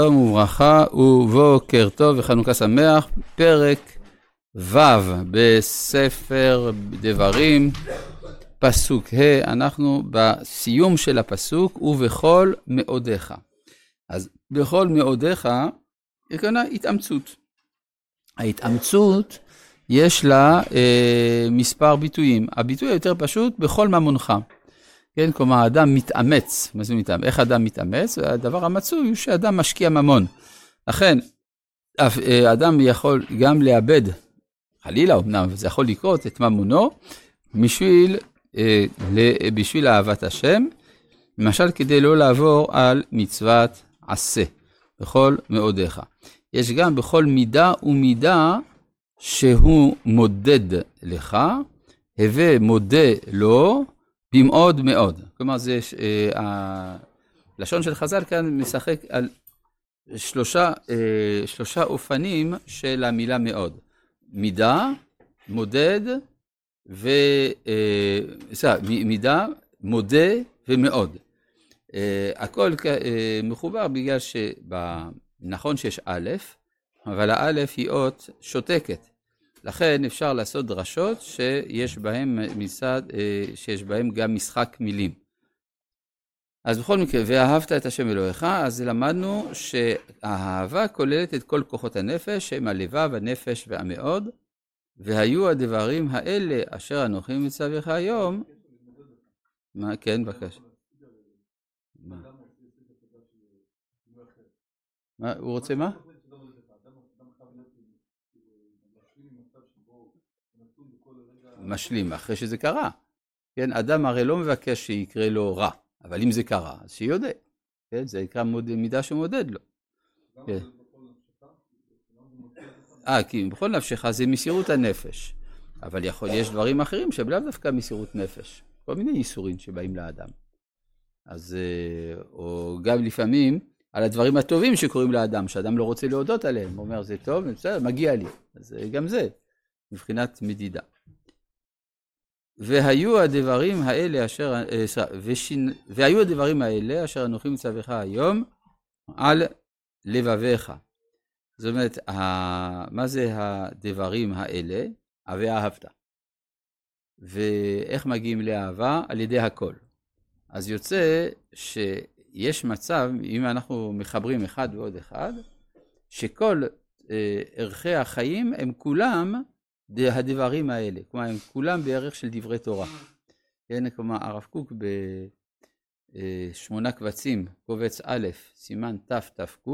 שלום וברכה ובוקר טוב וחנוכה שמח, פרק ו' בספר דברים, פסוק ה', אנחנו בסיום של הפסוק, ובכל מאודיך. אז בכל מאודיך, הכוונה התאמצות. ההתאמצות, יש לה אה, מספר ביטויים. הביטוי היותר פשוט, בכל ממונך. כן, כלומר, האדם מתאמץ. מה זה מתאמץ? איך אדם מתאמץ? הדבר המצוי הוא שאדם משקיע ממון. לכן, אה, אדם יכול גם לאבד, חלילה אמנם, וזה יכול לקרות, את ממונו, בשביל, אה, בשביל אהבת השם, למשל כדי לא לעבור על מצוות עשה, בכל מאודיך. יש גם בכל מידה ומידה שהוא מודד לך, הווה מודה לו, במאוד מאוד. כלומר, זה, אה, הלשון של חז"ל כאן משחק על שלושה, אה, שלושה אופנים של המילה מאוד. מידה, מודד, ו... אה, סליחה, מידה, מודה ומאוד. אה, הכל אה, מחובר בגלל שנכון שיש א', אבל האלף היא אות שותקת. לכן אפשר לעשות דרשות שיש בהם, מצד, אה, שיש בהם גם משחק מילים. אז בכל מקרה, ואהבת את השם אלוהיך, אז למדנו שהאהבה כוללת את כל כוחות הנפש, הם הלבב, הנפש והמאוד, והיו הדברים האלה אשר אנוכי מצווך היום. מה, כן, בבקשה. מה, הוא רוצה מה? משלים אחרי שזה קרה. כן, אדם הרי לא מבקש שיקרה לו רע, אבל אם זה קרה, אז שיודה. כן, זה נקרא מידה שמודד לו. כן. אה, כי בכל נפשך זה מסירות הנפש. אבל יכול, יש דברים אחרים שהם לאו דווקא מסירות נפש. כל מיני ייסורים שבאים לאדם. אז, אה, או גם לפעמים על הדברים הטובים שקורים לאדם, שאדם לא רוצה להודות עליהם. הוא אומר, זה טוב, בסדר, מגיע לי. אז אה, גם זה, מבחינת מדידה. והיו הדברים האלה אשר, אה, ושין, והיו הדברים האלה אשר אנוכי מצווך היום על לבביך. זאת אומרת, מה זה הדברים האלה? ואהבת. ואיך מגיעים לאהבה? על ידי הכל. אז יוצא שיש מצב, אם אנחנו מחברים אחד ועוד אחד, שכל אה, ערכי החיים הם כולם הדברים האלה. כלומר, הם כולם בערך של דברי תורה. כן, כלומר, הרב קוק בשמונה קבצים, קובץ א', סימן תת"ק,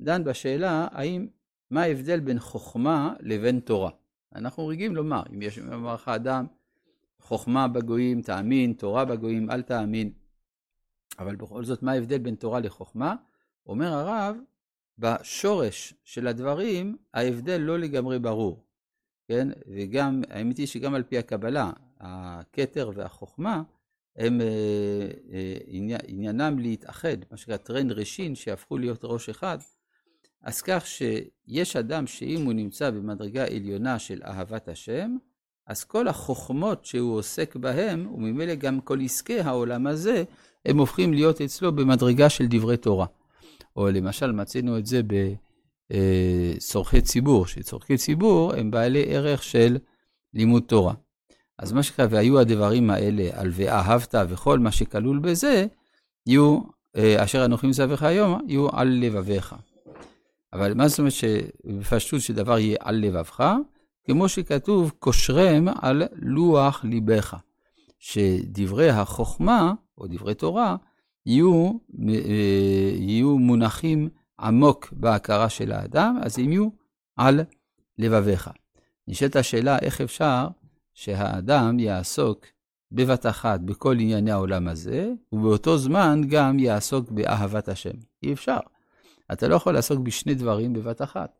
דן בשאלה האם, מה ההבדל בין חוכמה לבין תורה. אנחנו רגילים לומר, אם יש אמר לך אדם, חוכמה בגויים תאמין, תורה בגויים אל תאמין. אבל בכל זאת, מה ההבדל בין תורה לחוכמה? אומר הרב, בשורש של הדברים, ההבדל לא לגמרי ברור. כן? וגם, האמת היא שגם על פי הקבלה, הכתר והחוכמה, הם אה, אה, עניינם להתאחד, מה שנקרא טרנד ראשין, שהפכו להיות ראש אחד. אז כך שיש אדם שאם הוא נמצא במדרגה עליונה של אהבת השם, אז כל החוכמות שהוא עוסק בהם, וממילא גם כל עסקי העולם הזה, הם הופכים להיות אצלו במדרגה של דברי תורה. או למשל, מצאנו את זה ב... אה, צורכי ציבור, שצורכי ציבור הם בעלי ערך של לימוד תורה. אז מה שקרה, והיו הדברים האלה על ואהבת וכל מה שכלול בזה, יהיו, אה, אשר אנוכי מצווך היום, יהיו על לבביך. אבל מה זאת אומרת שבפשטות שדבר יהיה על לבבך? כמו שכתוב, קושרם על לוח ליבך. שדברי החוכמה, או דברי תורה, יהיו, אה, יהיו מונחים עמוק בהכרה של האדם, אז הם יהיו על לבביך. נשאלת השאלה איך אפשר שהאדם יעסוק בבת אחת בכל ענייני העולם הזה, ובאותו זמן גם יעסוק באהבת השם. אי אפשר. אתה לא יכול לעסוק בשני דברים בבת אחת.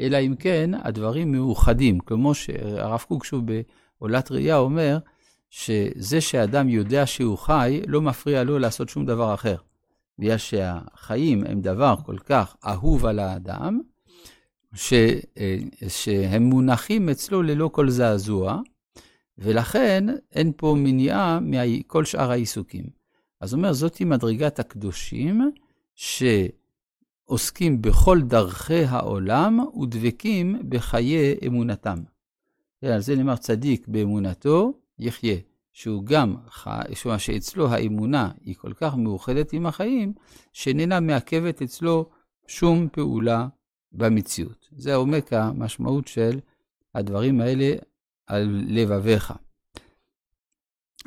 אלא אם כן, הדברים מאוחדים, כמו שהרב קוק שוב בעולת ראייה אומר, שזה שאדם יודע שהוא חי, לא מפריע לו לעשות שום דבר אחר. בגלל שהחיים הם דבר כל כך אהוב על האדם, ש, אה, שהם מונחים אצלו ללא כל זעזוע, ולכן אין פה מניעה מכל שאר העיסוקים. אז הוא אומר, זאתי מדרגת הקדושים, עוסקים בכל דרכי העולם ודבקים בחיי אמונתם. על זה נאמר צדיק באמונתו יחיה, שהוא גם, שמה שאצלו האמונה היא כל כך מאוחדת עם החיים, שאיננה מעכבת אצלו שום פעולה במציאות. זה עומק המשמעות של הדברים האלה על לבביך.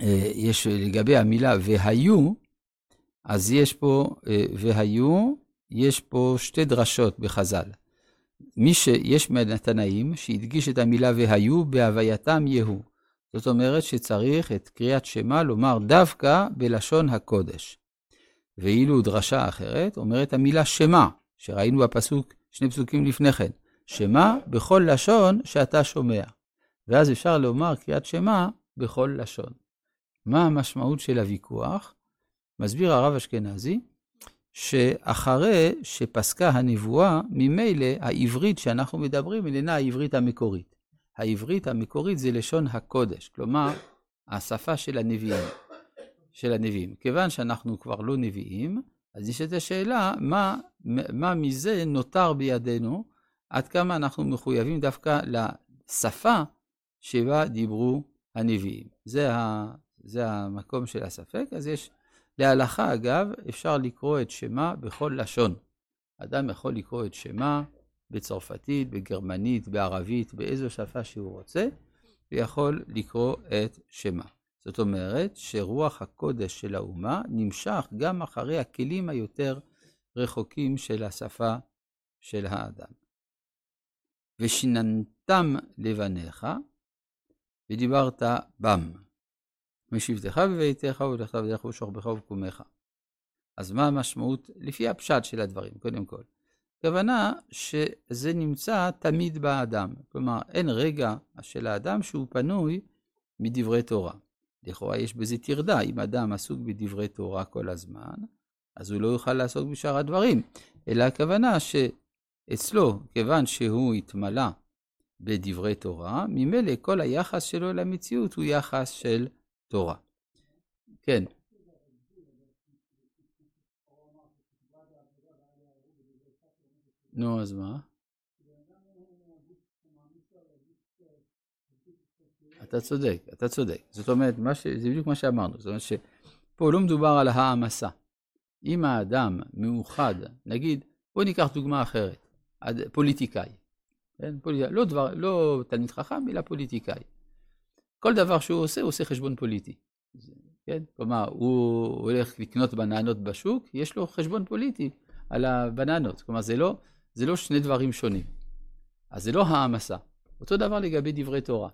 אה, יש לגבי המילה והיו, אז יש פה, אה, והיו, יש פה שתי דרשות בחז"ל. מי שיש מהתנאים שהדגיש את המילה והיו בהווייתם יהוא. זאת אומרת שצריך את קריאת שמע לומר דווקא בלשון הקודש. ואילו דרשה אחרת אומרת המילה שמע, שראינו בפסוק, שני פסוקים לפני כן, שמע בכל לשון שאתה שומע. ואז אפשר לומר קריאת שמע בכל לשון. מה המשמעות של הוויכוח? מסביר הרב אשכנזי, שאחרי שפסקה הנבואה, ממילא העברית שאנחנו מדברים איננה העברית המקורית. העברית המקורית זה לשון הקודש, כלומר, השפה של הנביאים. של הנביאים. כיוון שאנחנו כבר לא נביאים, אז יש את השאלה, מה, מה מזה נותר בידינו, עד כמה אנחנו מחויבים דווקא לשפה שבה דיברו הנביאים. זה, ה, זה המקום של הספק, אז יש, להלכה אגב, אפשר לקרוא את שמה בכל לשון. אדם יכול לקרוא את שמה בצרפתית, בגרמנית, בערבית, באיזו שפה שהוא רוצה, ויכול לקרוא את שמה. זאת אומרת שרוח הקודש של האומה נמשך גם אחרי הכלים היותר רחוקים של השפה של האדם. ושיננתם לבניך, ודיברת בם. משבתך בביתך ולכת בדרך ושוכבך ובקומך. אז מה המשמעות, לפי הפשט של הדברים, קודם כל? הכוונה שזה נמצא תמיד באדם. כלומר, אין רגע של האדם שהוא פנוי מדברי תורה. לכאורה יש בזה טרדה, אם אדם עסוק בדברי תורה כל הזמן, אז הוא לא יוכל לעסוק בשאר הדברים. אלא הכוונה שאצלו, כיוון שהוא התמלא בדברי תורה, ממילא כל היחס שלו למציאות הוא יחס של תורה. כן. נו, אז מה? אתה צודק, אתה צודק. זאת אומרת, ש... זה בדיוק מה שאמרנו. זאת אומרת שפה לא מדובר על העמסה. אם האדם מאוחד, נגיד, בוא ניקח דוגמה אחרת, פוליטיקאי. כן? פוליטיקאי לא, דבר, לא תלמיד חכם, אלא פוליטיקאי. כל דבר שהוא עושה, הוא עושה חשבון פוליטי. כן? כלומר, הוא הולך לקנות בננות בשוק, יש לו חשבון פוליטי על הבננות. כלומר, זה לא, זה לא שני דברים שונים. אז זה לא העמסה. אותו דבר לגבי דברי תורה.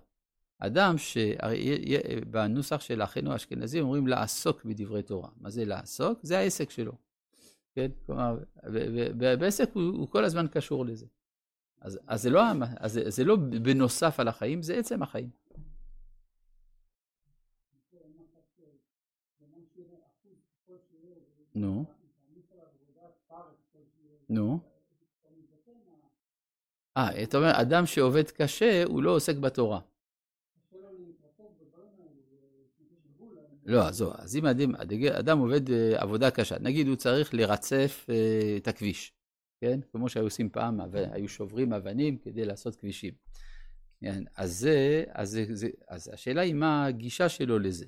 אדם שבנוסח של אחינו האשכנזים אומרים לעסוק בדברי תורה. מה זה לעסוק? זה העסק שלו. כן? כלומר, בעסק הוא, הוא כל הזמן קשור לזה. אז, אז, זה לא, אז זה לא בנוסף על החיים, זה עצם החיים. נו. נו. אה, אתה אומר, אדם שעובד קשה, הוא לא עוסק בתורה. לא, זהו, אז אם אדם, אדם עובד אה, עבודה קשה, נגיד הוא צריך לרצף אה, את הכביש, כן? כמו שהיו עושים פעם, היו שוברים אבנים כדי לעשות כבישים. כן? אז, זה, אז, זה, אז השאלה היא מה הגישה שלו לזה.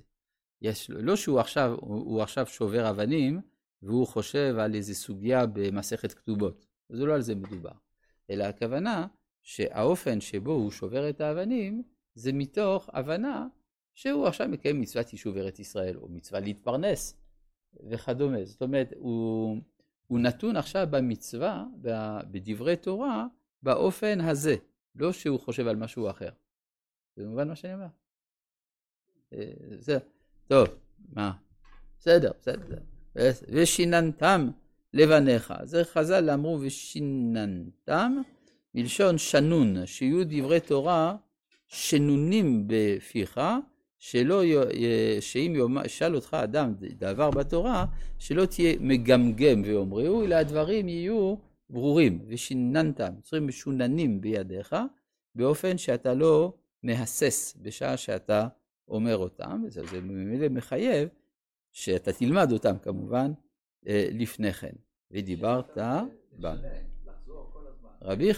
יש, לא שהוא עכשיו, הוא עכשיו שובר אבנים, והוא חושב על איזו סוגיה במסכת כתובות. זה לא על זה מדובר. אלא הכוונה שהאופן שבו הוא שובר את האבנים, זה מתוך הבנה שהוא עכשיו מקיים מצוות יישוב ארץ ישראל, או מצווה להתפרנס וכדומה. זאת אומרת, הוא, הוא נתון עכשיו במצווה, בדברי תורה, באופן הזה, לא שהוא חושב על משהו אחר. זה מובן מה שאני אומר? אה, זה, טוב, מה? בסדר, בסדר. ושיננתם לבניך. זה חז"ל אמרו ושיננתם, מלשון שנון, שיהיו דברי תורה שנונים בפיך, שלא, שאם ישאל אותך אדם דבר בתורה, שלא תהיה מגמגם ואומריהו, אלא הדברים יהיו ברורים, ושיננת, מצרים משוננים בידיך, באופן שאתה לא מהסס בשעה שאתה אומר אותם, וזה ממילא מחייב שאתה תלמד אותם כמובן אה, לפני כן. ודיברת רבי